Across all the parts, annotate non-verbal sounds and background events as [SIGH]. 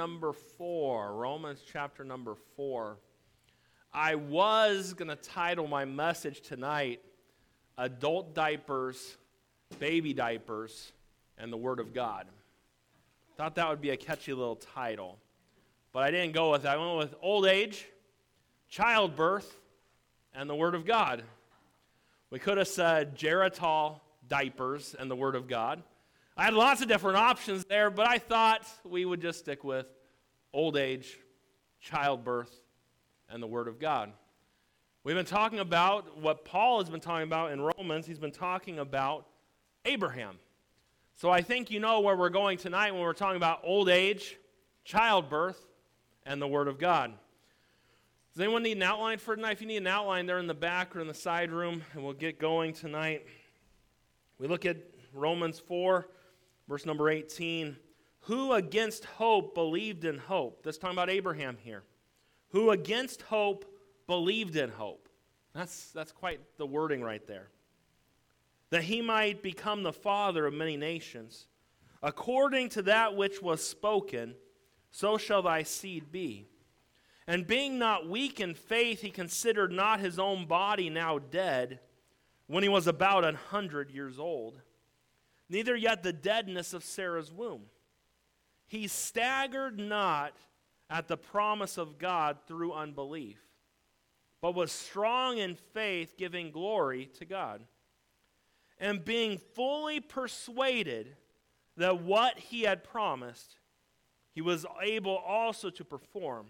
number 4. Romans chapter number 4. I was going to title my message tonight Adult Diapers, Baby Diapers, and the Word of God. Thought that would be a catchy little title. But I didn't go with that. I went with old age, childbirth, and the Word of God. We could have said Geritol diapers and the Word of God. I had lots of different options there, but I thought we would just stick with old age, childbirth, and the Word of God. We've been talking about what Paul has been talking about in Romans. He's been talking about Abraham. So I think you know where we're going tonight when we're talking about old age, childbirth, and the Word of God. Does anyone need an outline for tonight? If you need an outline, they're in the back or in the side room, and we'll get going tonight. We look at Romans 4, verse number 18. Who against hope believed in hope? That's talking about Abraham here. Who against hope believed in hope. That's, that's quite the wording right there. That he might become the father of many nations. According to that which was spoken, so shall thy seed be. And being not weak in faith, he considered not his own body now dead when he was about a hundred years old, neither yet the deadness of Sarah's womb. He staggered not at the promise of God through unbelief, but was strong in faith, giving glory to God. And being fully persuaded that what he had promised, he was able also to perform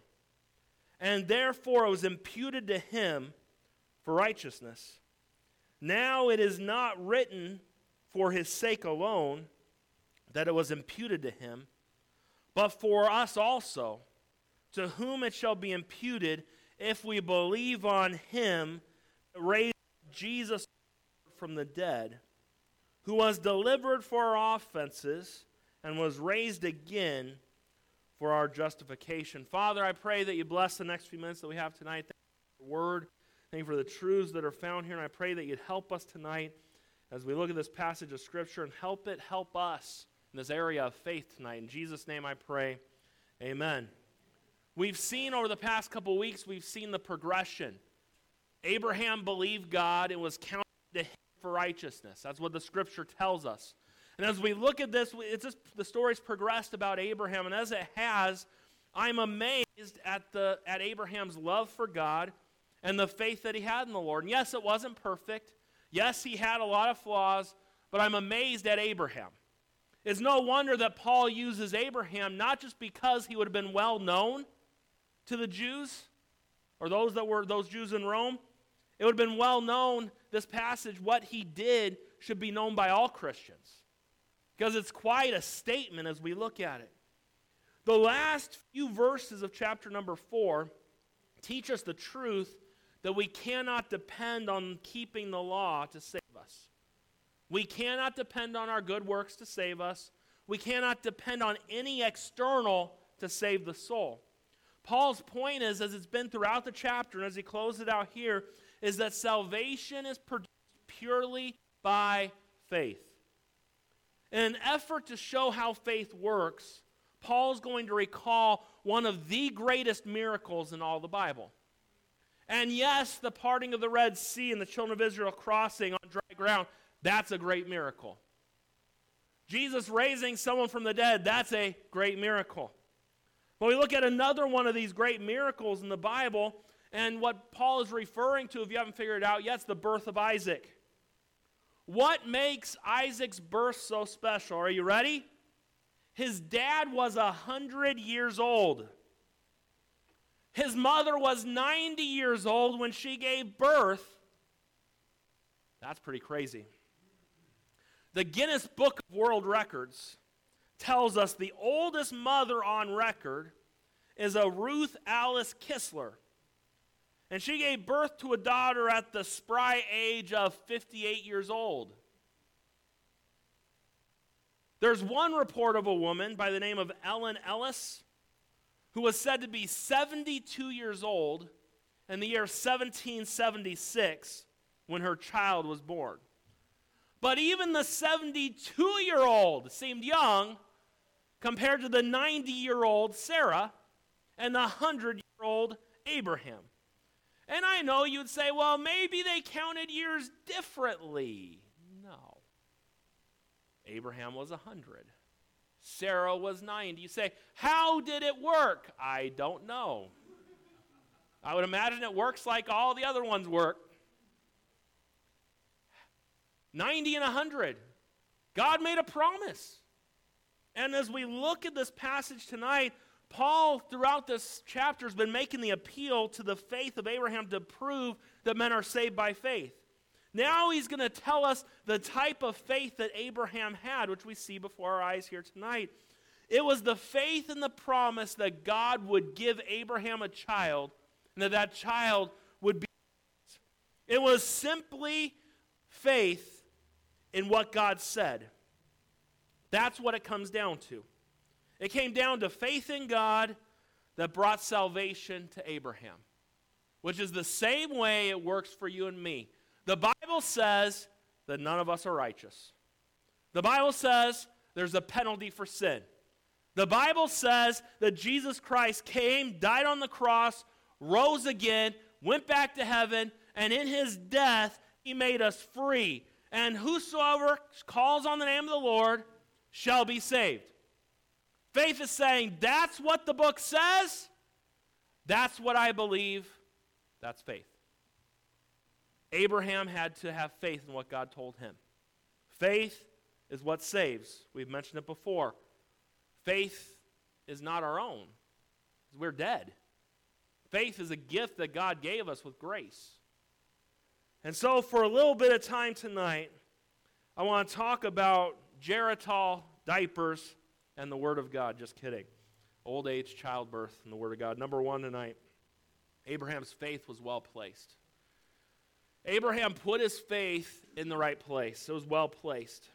and therefore it was imputed to him for righteousness. Now it is not written for his sake alone that it was imputed to him, but for us also, to whom it shall be imputed if we believe on him raised Jesus from the dead, who was delivered for our offenses and was raised again for our justification. Father, I pray that you bless the next few minutes that we have tonight. Thank you for the word. Thank you for the truths that are found here. And I pray that you'd help us tonight as we look at this passage of Scripture and help it help us in this area of faith tonight. In Jesus' name I pray. Amen. We've seen over the past couple weeks, we've seen the progression. Abraham believed God and was counted to him for righteousness. That's what the Scripture tells us. And as we look at this, it's just, the story's progressed about Abraham, and as it has, I'm amazed at, the, at Abraham's love for God and the faith that he had in the Lord. And yes, it wasn't perfect. Yes, he had a lot of flaws, but I'm amazed at Abraham. It's no wonder that Paul uses Abraham not just because he would have been well known to the Jews or those that were those Jews in Rome. It would have been well known, this passage, what he did should be known by all Christians because it's quite a statement as we look at it. The last few verses of chapter number four teach us the truth that we cannot depend on keeping the law to save us. We cannot depend on our good works to save us. We cannot depend on any external to save the soul. Paul's point is, as it's been throughout the chapter, and as he closes it out here, is that salvation is produced purely by faith. In an effort to show how faith works, Paul's going to recall one of the greatest miracles in all the Bible. And yes, the parting of the Red Sea and the children of Israel crossing on dry ground, that's a great miracle. Jesus raising someone from the dead, that's a great miracle. But we look at another one of these great miracles in the Bible, and what Paul is referring to, if you haven't figured it out yet, it's the birth of Isaac. What makes Isaac's birth so special? Are you ready? His dad was a 100 years old. His mother was 90 years old when she gave birth. That's pretty crazy. The Guinness Book of World Records tells us the oldest mother on record is a Ruth Alice Kistler. And she gave birth to a daughter at the spry age of 58 years old. There's one report of a woman by the name of Ellen Ellis who was said to be 72 years old in the year 1776 when her child was born. But even the 72 year old seemed young compared to the 90 year old Sarah and the 100 year old Abraham. And I know you'd say, well, maybe they counted years differently. No. Abraham was 100. Sarah was 90. You say, how did it work? I don't know. I would imagine it works like all the other ones work. 90 and 100. God made a promise. And as we look at this passage tonight, Paul, throughout this chapter, has been making the appeal to the faith of Abraham to prove that men are saved by faith. Now he's going to tell us the type of faith that Abraham had, which we see before our eyes here tonight. It was the faith and the promise that God would give Abraham a child, and that that child would be. It was simply faith in what God said. That's what it comes down to. It came down to faith in God that brought salvation to Abraham, which is the same way it works for you and me. The Bible says that none of us are righteous. The Bible says there's a penalty for sin. The Bible says that Jesus Christ came, died on the cross, rose again, went back to heaven, and in his death, he made us free. And whosoever calls on the name of the Lord shall be saved. Faith is saying, that's what the book says. That's what I believe. That's faith. Abraham had to have faith in what God told him. Faith is what saves. We've mentioned it before. Faith is not our own, we're dead. Faith is a gift that God gave us with grace. And so, for a little bit of time tonight, I want to talk about Geritol diapers and the Word of God. Just kidding. Old age, childbirth, and the Word of God. Number one tonight Abraham's faith was well placed. Abraham put his faith in the right place. It was well placed.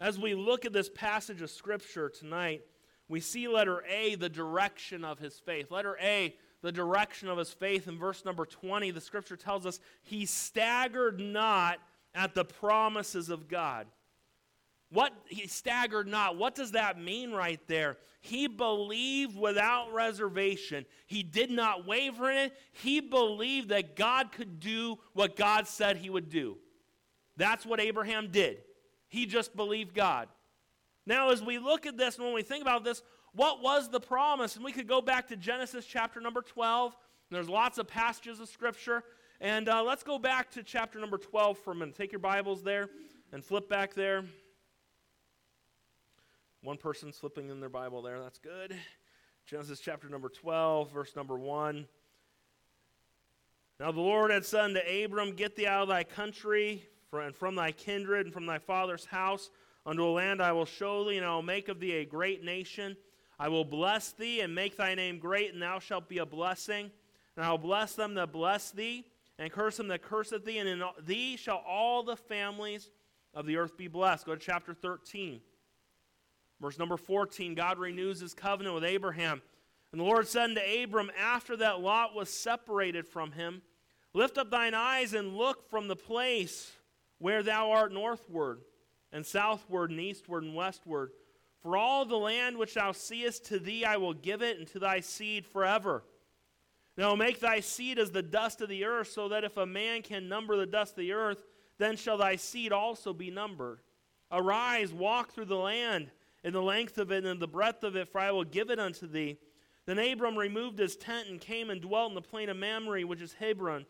As we look at this passage of Scripture tonight, we see letter A, the direction of his faith. Letter A, the direction of his faith. In verse number 20, the Scripture tells us, He staggered not at the promises of God. What he staggered not. What does that mean right there? He believed without reservation. He did not waver in it. He believed that God could do what God said he would do. That's what Abraham did. He just believed God. Now, as we look at this and when we think about this, what was the promise? And we could go back to Genesis chapter number 12. There's lots of passages of scripture. And uh, let's go back to chapter number 12 for a minute. Take your Bibles there and flip back there. One person slipping in their Bible there. That's good. Genesis chapter number 12, verse number 1. Now the Lord had said unto Abram, Get thee out of thy country, and from thy kindred, and from thy father's house, unto a land I will show thee, and I will make of thee a great nation. I will bless thee, and make thy name great, and thou shalt be a blessing. And I will bless them that bless thee, and curse them that curseth thee, and in thee shall all the families of the earth be blessed. Go to chapter 13. Verse number 14 God renews his covenant with Abraham. And the Lord said unto Abram, after that Lot was separated from him, Lift up thine eyes and look from the place where thou art northward, and southward, and eastward, and westward. For all the land which thou seest, to thee I will give it, and to thy seed forever. Now make thy seed as the dust of the earth, so that if a man can number the dust of the earth, then shall thy seed also be numbered. Arise, walk through the land in the length of it and the breadth of it, for I will give it unto thee. Then Abram removed his tent and came and dwelt in the plain of Mamre, which is Hebron,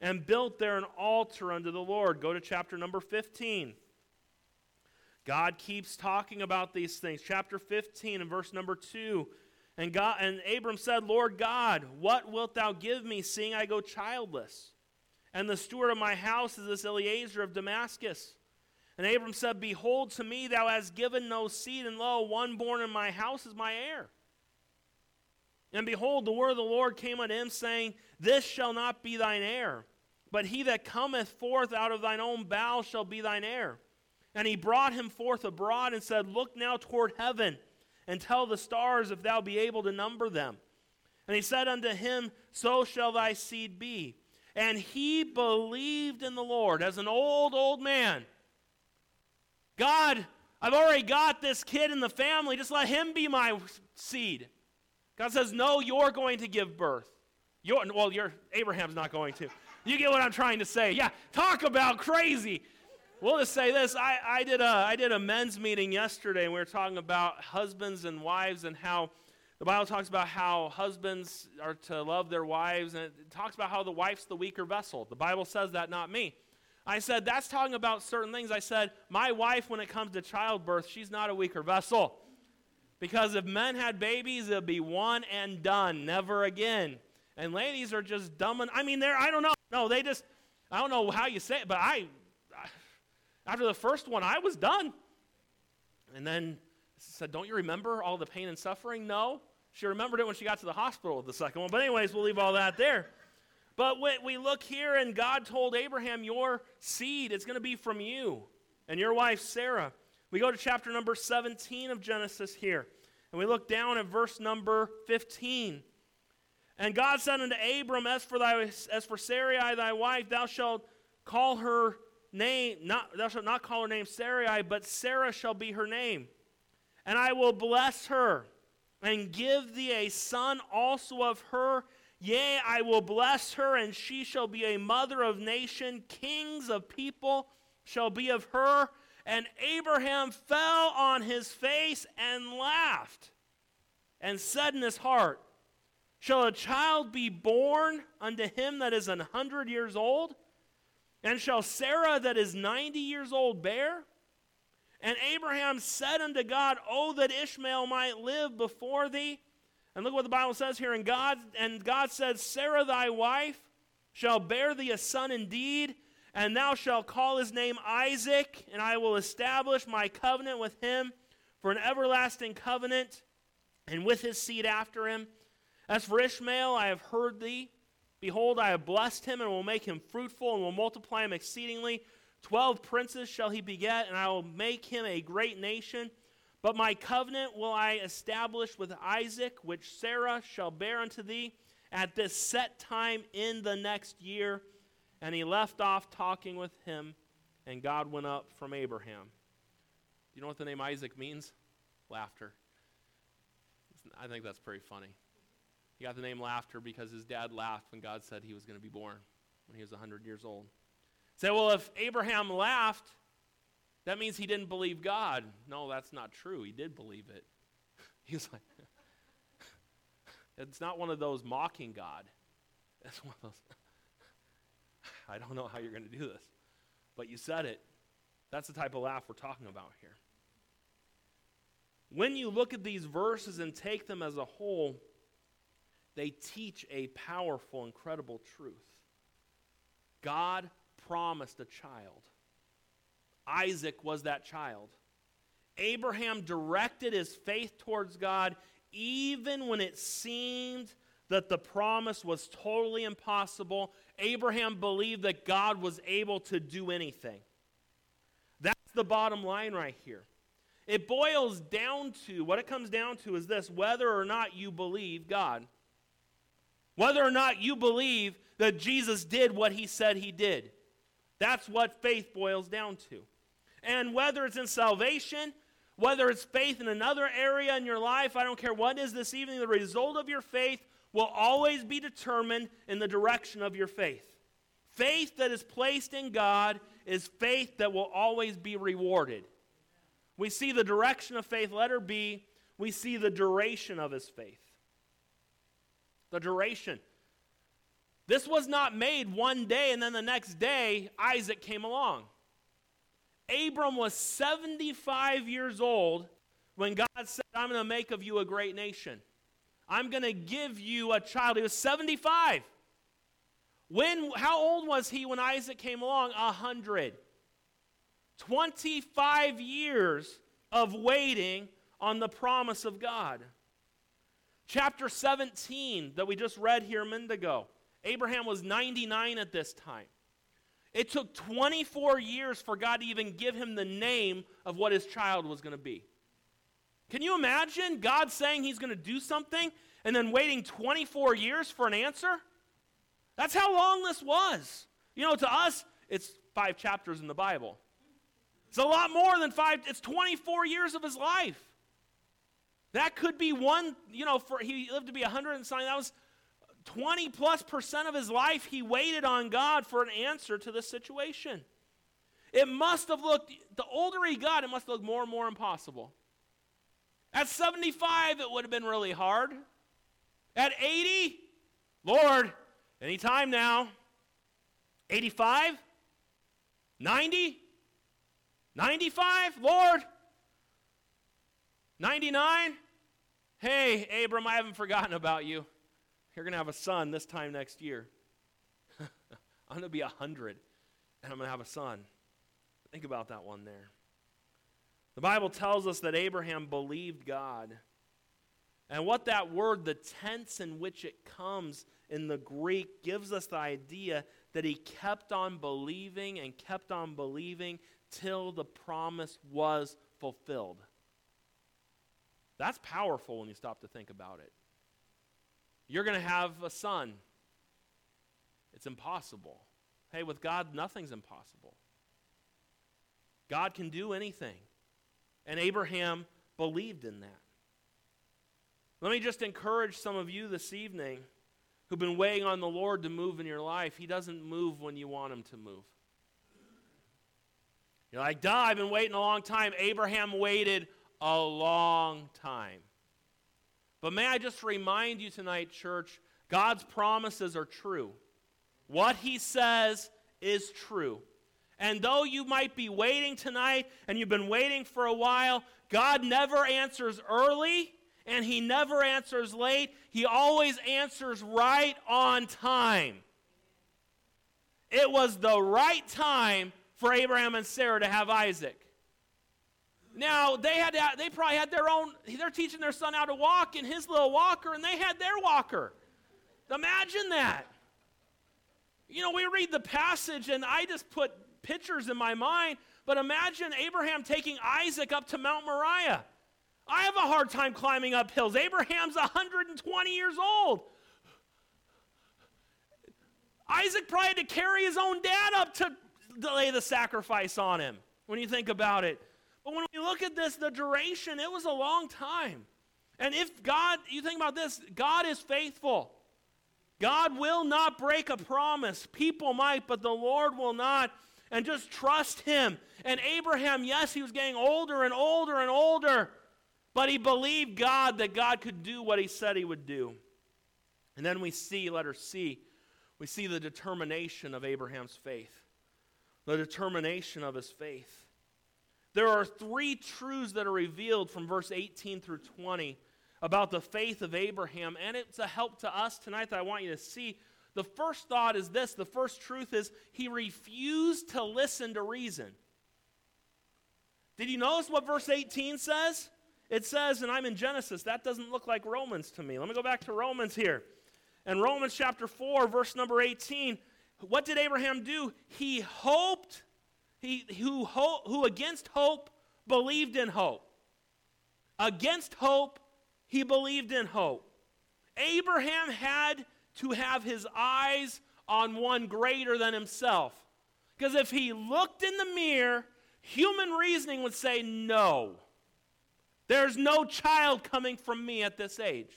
and built there an altar unto the Lord. Go to chapter number 15. God keeps talking about these things. Chapter 15 and verse number 2. And, God, and Abram said, Lord God, what wilt thou give me, seeing I go childless? And the steward of my house is this Eliezer of Damascus. And Abram said, Behold, to me thou hast given no seed, and lo, one born in my house is my heir. And behold, the word of the Lord came unto him, saying, This shall not be thine heir, but he that cometh forth out of thine own bowels shall be thine heir. And he brought him forth abroad and said, Look now toward heaven, and tell the stars if thou be able to number them. And he said unto him, So shall thy seed be. And he believed in the Lord as an old, old man God, I've already got this kid in the family. Just let him be my seed. God says, No, you're going to give birth. You're, well, you're, Abraham's not going to. You get what I'm trying to say. Yeah, talk about crazy. We'll just say this. I, I, did a, I did a men's meeting yesterday, and we were talking about husbands and wives and how the Bible talks about how husbands are to love their wives, and it talks about how the wife's the weaker vessel. The Bible says that, not me. I said, that's talking about certain things. I said, my wife, when it comes to childbirth, she's not a weaker vessel. Because if men had babies, it'd be one and done, never again. And ladies are just dumb. And, I mean, they're, I don't know. No, they just, I don't know how you say it, but I, after the first one, I was done. And then said, Don't you remember all the pain and suffering? No. She remembered it when she got to the hospital with the second one. But, anyways, we'll leave all that there. But we look here, and God told Abraham, Your seed, is going to be from you and your wife Sarah. We go to chapter number 17 of Genesis here, and we look down at verse number 15. And God said unto Abram, As for, thy, as for Sarai thy wife, thou shalt call her name, not, thou shalt not call her name Sarai, but Sarah shall be her name. And I will bless her and give thee a son also of her. Yea, I will bless her, and she shall be a mother of nation. Kings of people shall be of her. And Abraham fell on his face and laughed, and said in his heart, Shall a child be born unto him that is an hundred years old? And shall Sarah that is ninety years old bear? And Abraham said unto God, Oh, that Ishmael might live before thee. And look what the Bible says here. And God, and God said, Sarah thy wife shall bear thee a son indeed, and thou shalt call his name Isaac, and I will establish my covenant with him for an everlasting covenant, and with his seed after him. As for Ishmael, I have heard thee. Behold, I have blessed him, and will make him fruitful, and will multiply him exceedingly. Twelve princes shall he beget, and I will make him a great nation. But my covenant will I establish with Isaac, which Sarah shall bear unto thee at this set time in the next year. And he left off talking with him, and God went up from Abraham. Do you know what the name Isaac means? Laughter. I think that's pretty funny. He got the name Laughter because his dad laughed when God said he was going to be born when he was 100 years old. Say, well, if Abraham laughed, that means he didn't believe God. No, that's not true. He did believe it. [LAUGHS] He was like, [LAUGHS] it's not one of those mocking God. [LAUGHS] It's one of those, I don't know how you're going to do this, but you said it. That's the type of laugh we're talking about here. When you look at these verses and take them as a whole, they teach a powerful, incredible truth. God promised a child. Isaac was that child. Abraham directed his faith towards God even when it seemed that the promise was totally impossible. Abraham believed that God was able to do anything. That's the bottom line right here. It boils down to what it comes down to is this whether or not you believe God. Whether or not you believe that Jesus did what he said he did. That's what faith boils down to. And whether it's in salvation, whether it's faith in another area in your life, I don't care what is this evening, the result of your faith will always be determined in the direction of your faith. Faith that is placed in God is faith that will always be rewarded. We see the direction of faith, letter B, we see the duration of his faith. The duration. This was not made one day and then the next day Isaac came along. Abram was 75 years old when God said, I'm going to make of you a great nation. I'm going to give you a child. He was 75. When, how old was he when Isaac came along? A hundred. 25 years of waiting on the promise of God. Chapter 17 that we just read here a minute ago. Abraham was 99 at this time. It took 24 years for God to even give him the name of what his child was going to be. Can you imagine God saying he's going to do something and then waiting 24 years for an answer? That's how long this was. You know, to us, it's five chapters in the Bible. It's a lot more than five, it's 24 years of his life. That could be one, you know, for he lived to be 100 and something. That was 20 plus percent of his life he waited on God for an answer to this situation. It must have looked, the older he got, it must have looked more and more impossible. At 75, it would have been really hard. At 80, Lord, anytime now. 85? 90? 95? Lord? 99? Hey, Abram, I haven't forgotten about you. You're going to have a son this time next year. [LAUGHS] I'm going to be 100 and I'm going to have a son. Think about that one there. The Bible tells us that Abraham believed God. And what that word, the tense in which it comes in the Greek, gives us the idea that he kept on believing and kept on believing till the promise was fulfilled. That's powerful when you stop to think about it. You're going to have a son. It's impossible. Hey, with God, nothing's impossible. God can do anything. And Abraham believed in that. Let me just encourage some of you this evening who've been waiting on the Lord to move in your life. He doesn't move when you want him to move. You're like, duh, I've been waiting a long time. Abraham waited a long time. But may I just remind you tonight, church, God's promises are true. What he says is true. And though you might be waiting tonight and you've been waiting for a while, God never answers early and he never answers late. He always answers right on time. It was the right time for Abraham and Sarah to have Isaac. Now, they had to, they probably had their own, they're teaching their son how to walk in his little walker, and they had their walker. Imagine that. You know, we read the passage, and I just put pictures in my mind, but imagine Abraham taking Isaac up to Mount Moriah. I have a hard time climbing up hills. Abraham's 120 years old. Isaac probably had to carry his own dad up to lay the sacrifice on him when you think about it. But when we look at this, the duration, it was a long time. And if God, you think about this, God is faithful. God will not break a promise. People might, but the Lord will not. And just trust Him. And Abraham, yes, he was getting older and older and older, but he believed God that God could do what He said He would do. And then we see, letter C, we see the determination of Abraham's faith. The determination of his faith. There are three truths that are revealed from verse 18 through 20 about the faith of Abraham, and it's a help to us tonight that I want you to see. The first thought is this the first truth is he refused to listen to reason. Did you notice what verse 18 says? It says, and I'm in Genesis, that doesn't look like Romans to me. Let me go back to Romans here. In Romans chapter 4, verse number 18, what did Abraham do? He hoped he, who, ho- who against hope believed in hope. Against hope, he believed in hope. Abraham had to have his eyes on one greater than himself. Because if he looked in the mirror, human reasoning would say, No, there's no child coming from me at this age.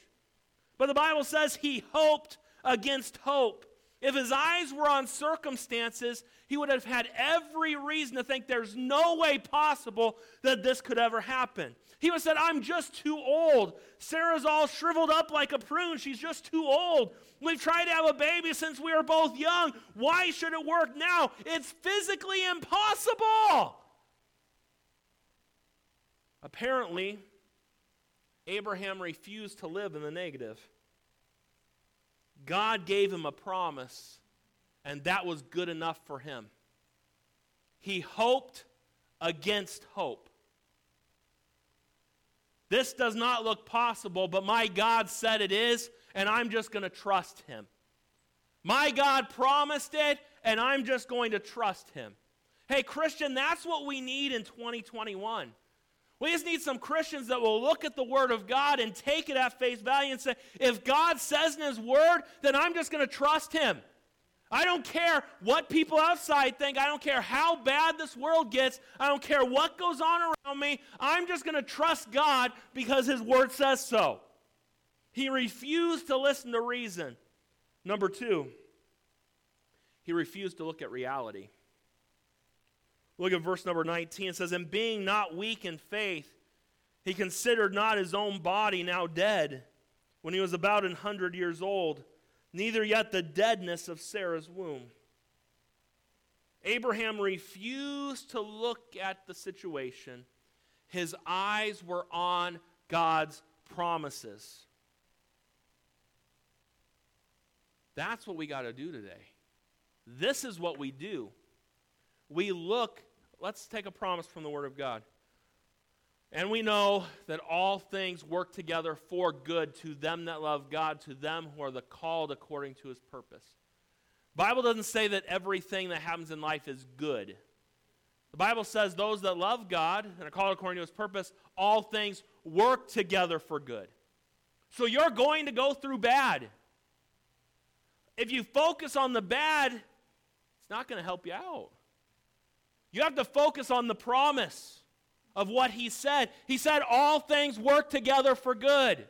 But the Bible says he hoped against hope. If his eyes were on circumstances, he would have had every reason to think there's no way possible that this could ever happen. He would have said, I'm just too old. Sarah's all shriveled up like a prune. She's just too old. We've tried to have a baby since we were both young. Why should it work now? It's physically impossible. Apparently, Abraham refused to live in the negative. God gave him a promise, and that was good enough for him. He hoped against hope. This does not look possible, but my God said it is, and I'm just going to trust him. My God promised it, and I'm just going to trust him. Hey, Christian, that's what we need in 2021. We just need some Christians that will look at the Word of God and take it at face value and say, if God says in His Word, then I'm just going to trust Him. I don't care what people outside think. I don't care how bad this world gets. I don't care what goes on around me. I'm just going to trust God because His Word says so. He refused to listen to reason. Number two, he refused to look at reality. Look at verse number 19. It says, And being not weak in faith, he considered not his own body now dead when he was about an hundred years old, neither yet the deadness of Sarah's womb. Abraham refused to look at the situation. His eyes were on God's promises. That's what we got to do today. This is what we do. We look, let's take a promise from the Word of God. And we know that all things work together for good to them that love God, to them who are the called according to his purpose. Bible doesn't say that everything that happens in life is good. The Bible says those that love God and are called according to his purpose, all things work together for good. So you're going to go through bad. If you focus on the bad, it's not going to help you out. You have to focus on the promise of what he said. He said, All things work together for good.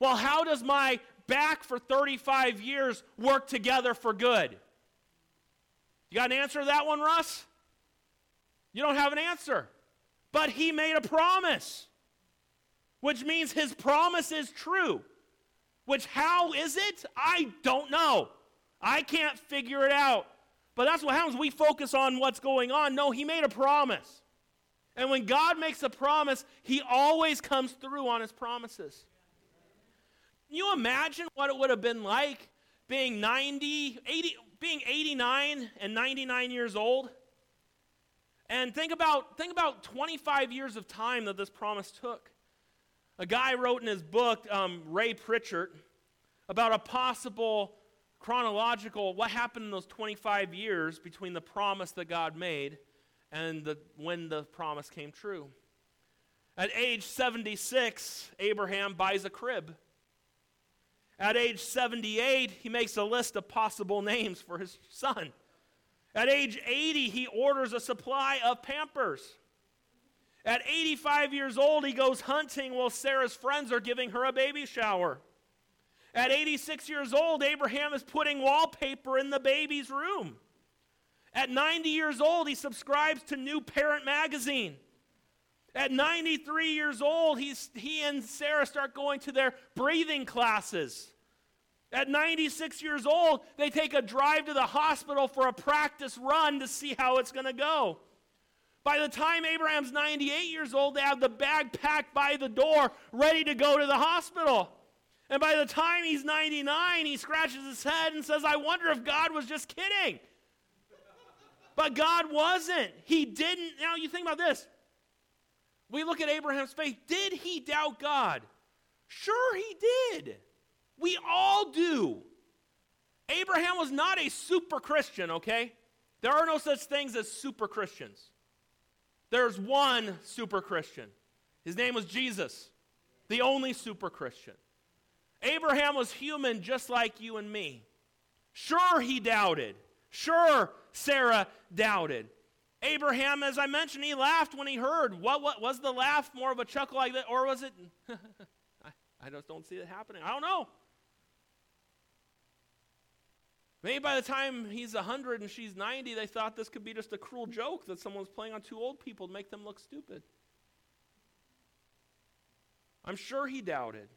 Well, how does my back for 35 years work together for good? You got an answer to that one, Russ? You don't have an answer. But he made a promise, which means his promise is true. Which, how is it? I don't know. I can't figure it out. But that's what happens. We focus on what's going on. No, he made a promise. And when God makes a promise, he always comes through on his promises. Can you imagine what it would have been like being 90, 80, being 89 and 99 years old? And think about, think about 25 years of time that this promise took. A guy wrote in his book, um, Ray Pritchard, about a possible chronological what happened in those 25 years between the promise that God made and the, when the promise came true. At age 76, Abraham buys a crib. At age 78, he makes a list of possible names for his son. At age 80, he orders a supply of Pampers. At 85 years old, he goes hunting while Sarah's friends are giving her a baby shower. At 86 years old, Abraham is putting wallpaper in the baby's room. At 90 years old, he subscribes to New Parent Magazine. At 93 years old, he's, he and Sarah start going to their breathing classes. At 96 years old, they take a drive to the hospital for a practice run to see how it's going to go. By the time Abraham's 98 years old, they have the bag packed by the door, ready to go to the hospital. And by the time he's 99, he scratches his head and says, I wonder if God was just kidding. But God wasn't. He didn't. Now, you think about this. We look at Abraham's faith. Did he doubt God? Sure, he did. We all do. Abraham was not a super Christian, okay? There are no such things as super Christians. There's one super Christian. His name was Jesus, the only super Christian. Abraham was human just like you and me. Sure, he doubted. Sure, Sarah doubted. Abraham, as I mentioned, he laughed when he heard. What, what was the laugh more of a chuckle like that, or was it? [LAUGHS] I, I just don't see it happening. I don't know. Maybe by the time he's 100 and she's 90, they thought this could be just a cruel joke that someone's playing on two old people to make them look stupid. I'm sure he doubted.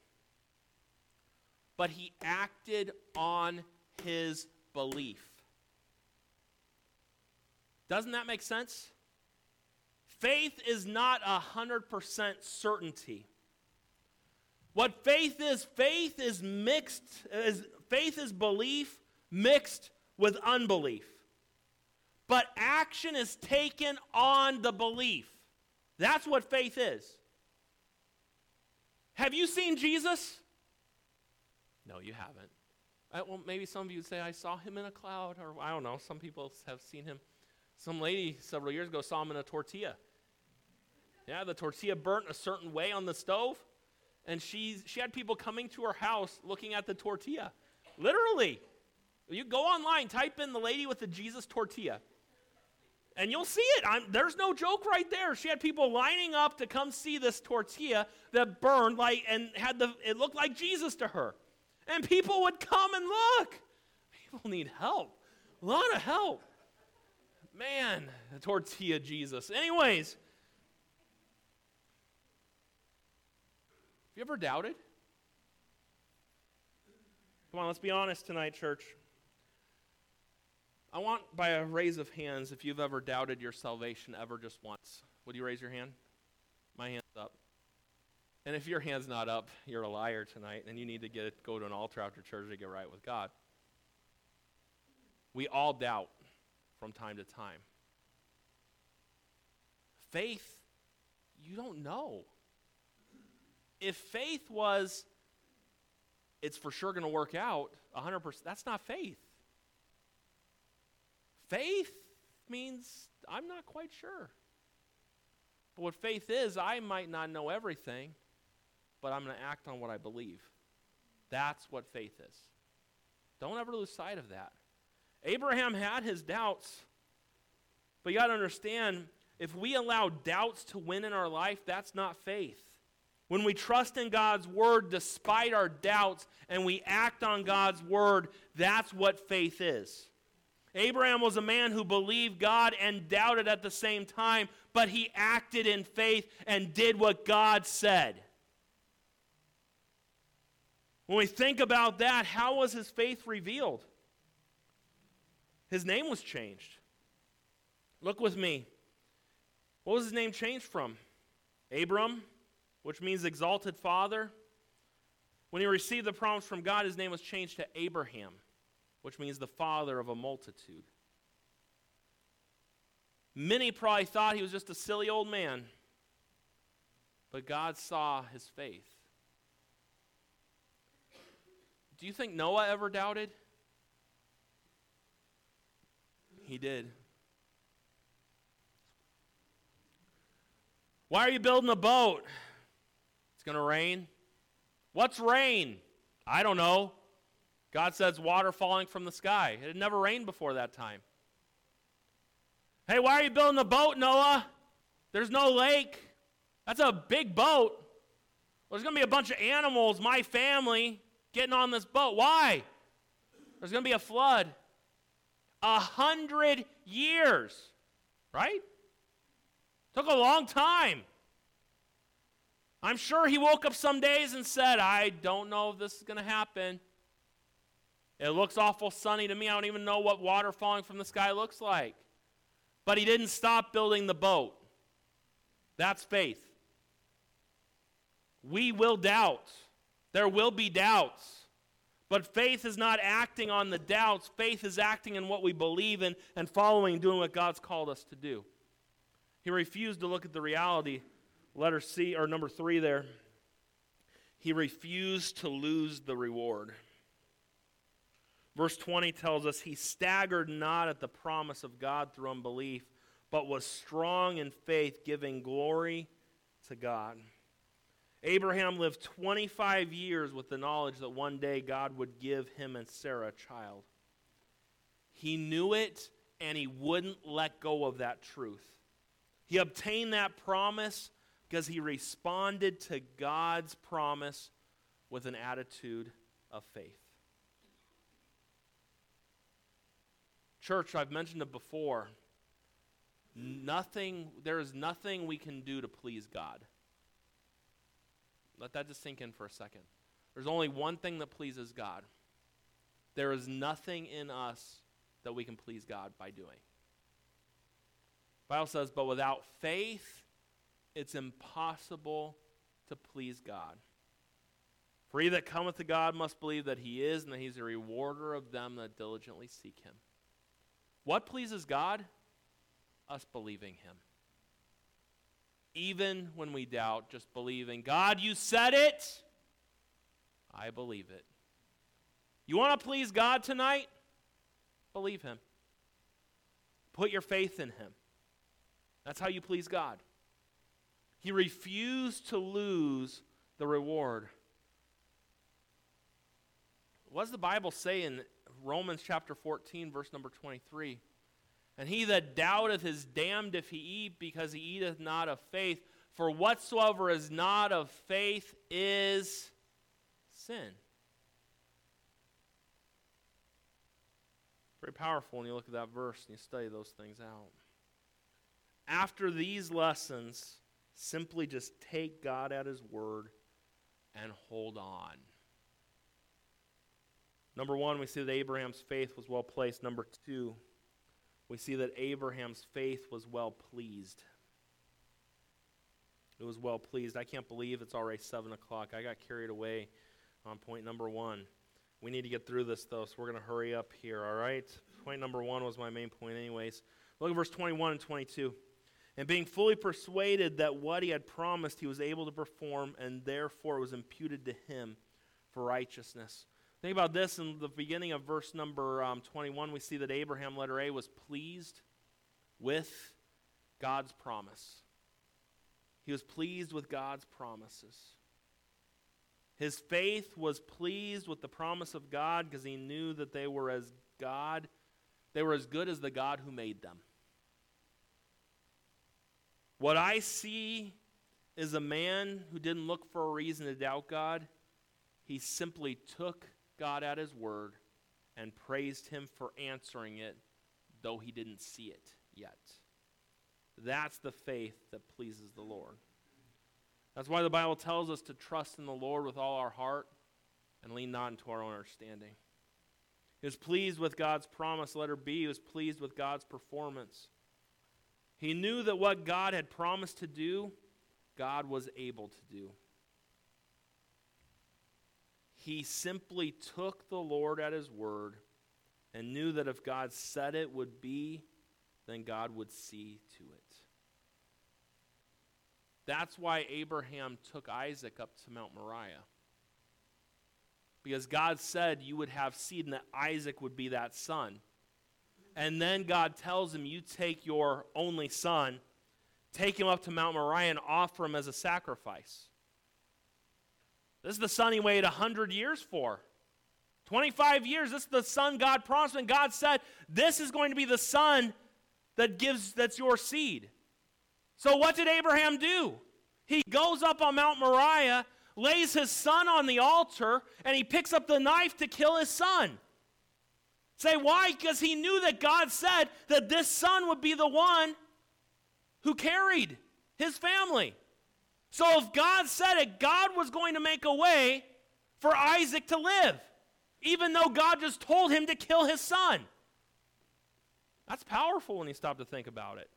But he acted on his belief. Doesn't that make sense? Faith is not a 100% certainty. What faith is, faith is mixed, is, faith is belief mixed with unbelief. But action is taken on the belief. That's what faith is. Have you seen Jesus? No, you haven't. I, well, maybe some of you would say, I saw him in a cloud, or I don't know. Some people have seen him. Some lady several years ago saw him in a tortilla. Yeah, the tortilla burnt a certain way on the stove, and she, she had people coming to her house looking at the tortilla. Literally. You go online, type in the lady with the Jesus tortilla. And you'll see it. I'm, there's no joke right there. She had people lining up to come see this tortilla that burned like and had the it looked like Jesus to her. And people would come and look. People need help. A lot of help. Man, tortilla Jesus. Anyways, have you ever doubted? Come on, let's be honest tonight, church. I want by a raise of hands if you've ever doubted your salvation ever just once. Would you raise your hand? My hand's up. And if your hand's not up, you're a liar tonight, and you need to get go to an altar after church to get right with God. We all doubt from time to time. Faith, you don't know. If faith was, it's for sure going to work out 100%, that's not faith. Faith means I'm not quite sure. But what faith is, I might not know everything, but I'm going to act on what I believe. That's what faith is. Don't ever lose sight of that. Abraham had his doubts, but you got to understand if we allow doubts to win in our life, that's not faith. When we trust in God's word despite our doubts and we act on God's word, that's what faith is. Abraham was a man who believed God and doubted at the same time, but he acted in faith and did what God said. When we think about that, how was his faith revealed? His name was changed. Look with me. What was his name changed from? Abram, which means exalted father. When he received the promise from God, his name was changed to Abraham which means the father of a multitude. Many probably thought he was just a silly old man, but God saw his faith. Do you think Noah ever doubted? He did. Why are you building a boat? It's going to rain. What's rain? I don't know. God says water falling from the sky. It had never rained before that time. Hey, why are you building a boat, Noah? There's no lake. That's a big boat. There's going to be a bunch of animals, my family, getting on this boat. Why? There's going to be a flood. A hundred years, right? Took a long time. I'm sure he woke up some days and said, I don't know if this is going to happen. It looks awful sunny to me. I don't even know what water falling from the sky looks like. But he didn't stop building the boat. That's faith. We will doubt. There will be doubts. But faith is not acting on the doubts. Faith is acting in what we believe in and following, doing what God's called us to do. He refused to look at the reality. Letter C, or number three there. He refused to lose the reward. Verse 20 tells us, He staggered not at the promise of God through unbelief, but was strong in faith, giving glory to God. Abraham lived 25 years with the knowledge that one day God would give him and Sarah a child. He knew it, and he wouldn't let go of that truth. He obtained that promise because he responded to God's promise with an attitude of faith. Church, I've mentioned it before. Nothing, there is nothing we can do to please God. Let that just sink in for a second. There's only one thing that pleases God. There is nothing in us that we can please God by doing. Bible says, but without faith, it's impossible to please God. For he that cometh to God must believe that he is, and that he's a rewarder of them that diligently seek him. What pleases God? Us believing Him. Even when we doubt, just believing, God, you said it. I believe it. You want to please God tonight? Believe Him. Put your faith in Him. That's how you please God. He refused to lose the reward. What does the Bible say in Romans chapter 14, verse number 23. And he that doubteth is damned if he eat, because he eateth not of faith. For whatsoever is not of faith is sin. Very powerful when you look at that verse and you study those things out. After these lessons, simply just take God at His word and hold on. Number one, we see that Abraham's faith was well placed. Number two, we see that Abraham's faith was well pleased. It was well pleased. I can't believe it's already 7 o'clock. I got carried away on point number one. We need to get through this, though, so we're going to hurry up here, all right? Point number one was my main point, anyways. Look at verse 21 and 22. And being fully persuaded that what he had promised he was able to perform, and therefore was imputed to him for righteousness. Think about this in the beginning of verse number um, 21. We see that Abraham, letter A, was pleased with God's promise. He was pleased with God's promises. His faith was pleased with the promise of God because he knew that they were as God, they were as good as the God who made them. What I see is a man who didn't look for a reason to doubt God. He simply took God at his word and praised him for answering it, though he didn't see it yet. That's the faith that pleases the Lord. That's why the Bible tells us to trust in the Lord with all our heart and lean not into our own understanding. He was pleased with God's promise, letter B. He was pleased with God's performance. He knew that what God had promised to do, God was able to do. He simply took the Lord at his word and knew that if God said it would be, then God would see to it. That's why Abraham took Isaac up to Mount Moriah. Because God said you would have seed and that Isaac would be that son. And then God tells him, You take your only son, take him up to Mount Moriah, and offer him as a sacrifice. This is the son he waited 100 years for. 25 years. This is the son God promised, and God said, This is going to be the son that gives that's your seed. So what did Abraham do? He goes up on Mount Moriah, lays his son on the altar, and he picks up the knife to kill his son. Say why? Because he knew that God said that this son would be the one who carried his family. So if God said it, God was going to make a way for Isaac to live, even though God just told him to kill his son. That's powerful when you stop to think about it.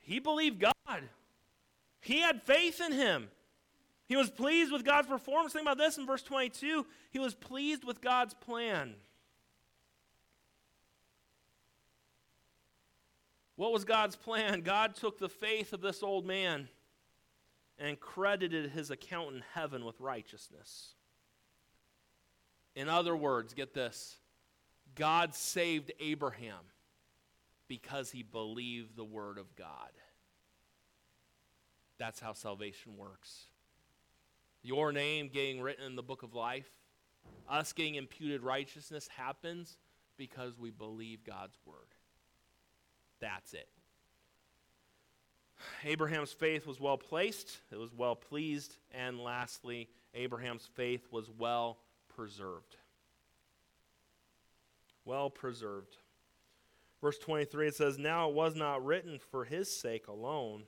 He believed God. He had faith in him. He was pleased with God's performance. Think about this in verse 22. He was pleased with God's plan. What was God's plan? God took the faith of this old man and credited his account in heaven with righteousness. In other words, get this God saved Abraham because he believed the word of God. That's how salvation works. Your name getting written in the book of life, us getting imputed righteousness happens because we believe God's word. That's it. Abraham's faith was well placed, it was well pleased, and lastly, Abraham's faith was well preserved. Well preserved. Verse 23 it says, Now it was not written for his sake alone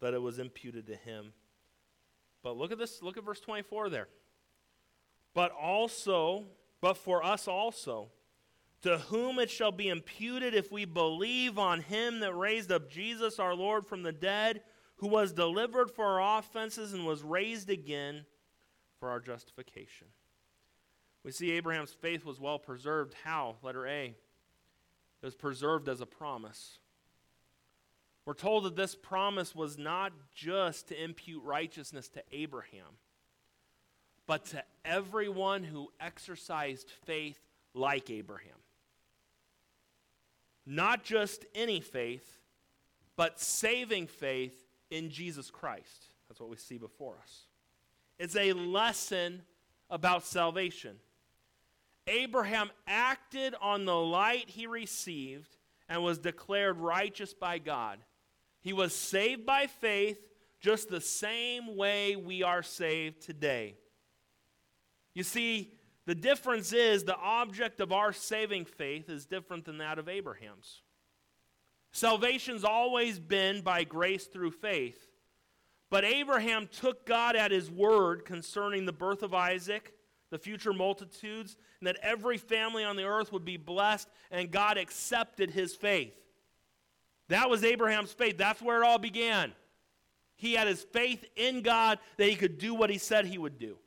that it was imputed to him. But look at this, look at verse 24 there. But also, but for us also, to whom it shall be imputed if we believe on him that raised up Jesus our Lord from the dead, who was delivered for our offenses and was raised again for our justification. We see Abraham's faith was well preserved. How? Letter A. It was preserved as a promise. We're told that this promise was not just to impute righteousness to Abraham, but to everyone who exercised faith like Abraham. Not just any faith, but saving faith in Jesus Christ. That's what we see before us. It's a lesson about salvation. Abraham acted on the light he received and was declared righteous by God. He was saved by faith just the same way we are saved today. You see, the difference is the object of our saving faith is different than that of Abraham's. Salvation's always been by grace through faith. But Abraham took God at his word concerning the birth of Isaac, the future multitudes, and that every family on the earth would be blessed, and God accepted his faith. That was Abraham's faith. That's where it all began. He had his faith in God that he could do what he said he would do.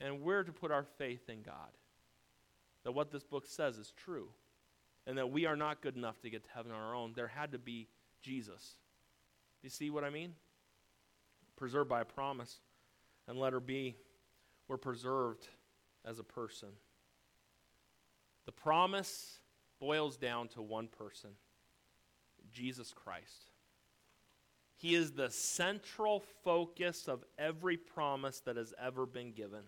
And we're to put our faith in God. That what this book says is true. And that we are not good enough to get to heaven on our own. There had to be Jesus. Do you see what I mean? Preserved by a promise. And letter B, we're preserved as a person. The promise boils down to one person Jesus Christ. He is the central focus of every promise that has ever been given.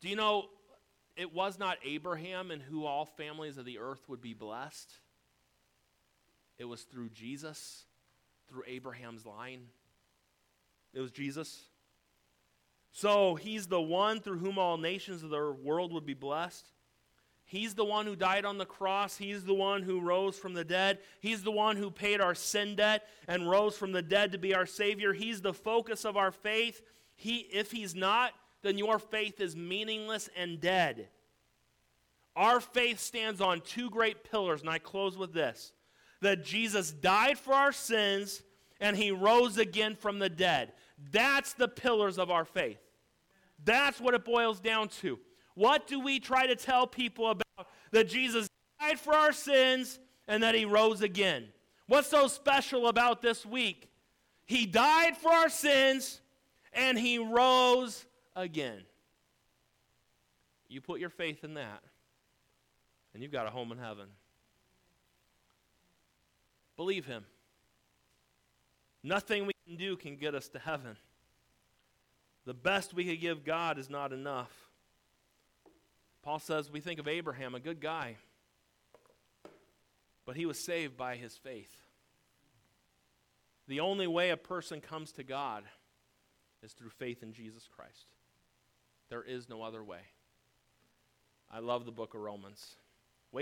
Do you know it was not Abraham in who all families of the earth would be blessed? It was through Jesus, through Abraham's line. It was Jesus. So he's the one through whom all nations of the world would be blessed. He's the one who died on the cross. He's the one who rose from the dead. He's the one who paid our sin debt and rose from the dead to be our Savior. He's the focus of our faith. He, if He's not, then your faith is meaningless and dead. Our faith stands on two great pillars, and I close with this that Jesus died for our sins and He rose again from the dead. That's the pillars of our faith. That's what it boils down to. What do we try to tell people about that Jesus died for our sins and that he rose again? What's so special about this week? He died for our sins and he rose again. You put your faith in that, and you've got a home in heaven. Believe him. Nothing we can do can get us to heaven. The best we could give God is not enough. Paul says we think of Abraham, a good guy, but he was saved by his faith. The only way a person comes to God is through faith in Jesus Christ. There is no other way. I love the book of Romans.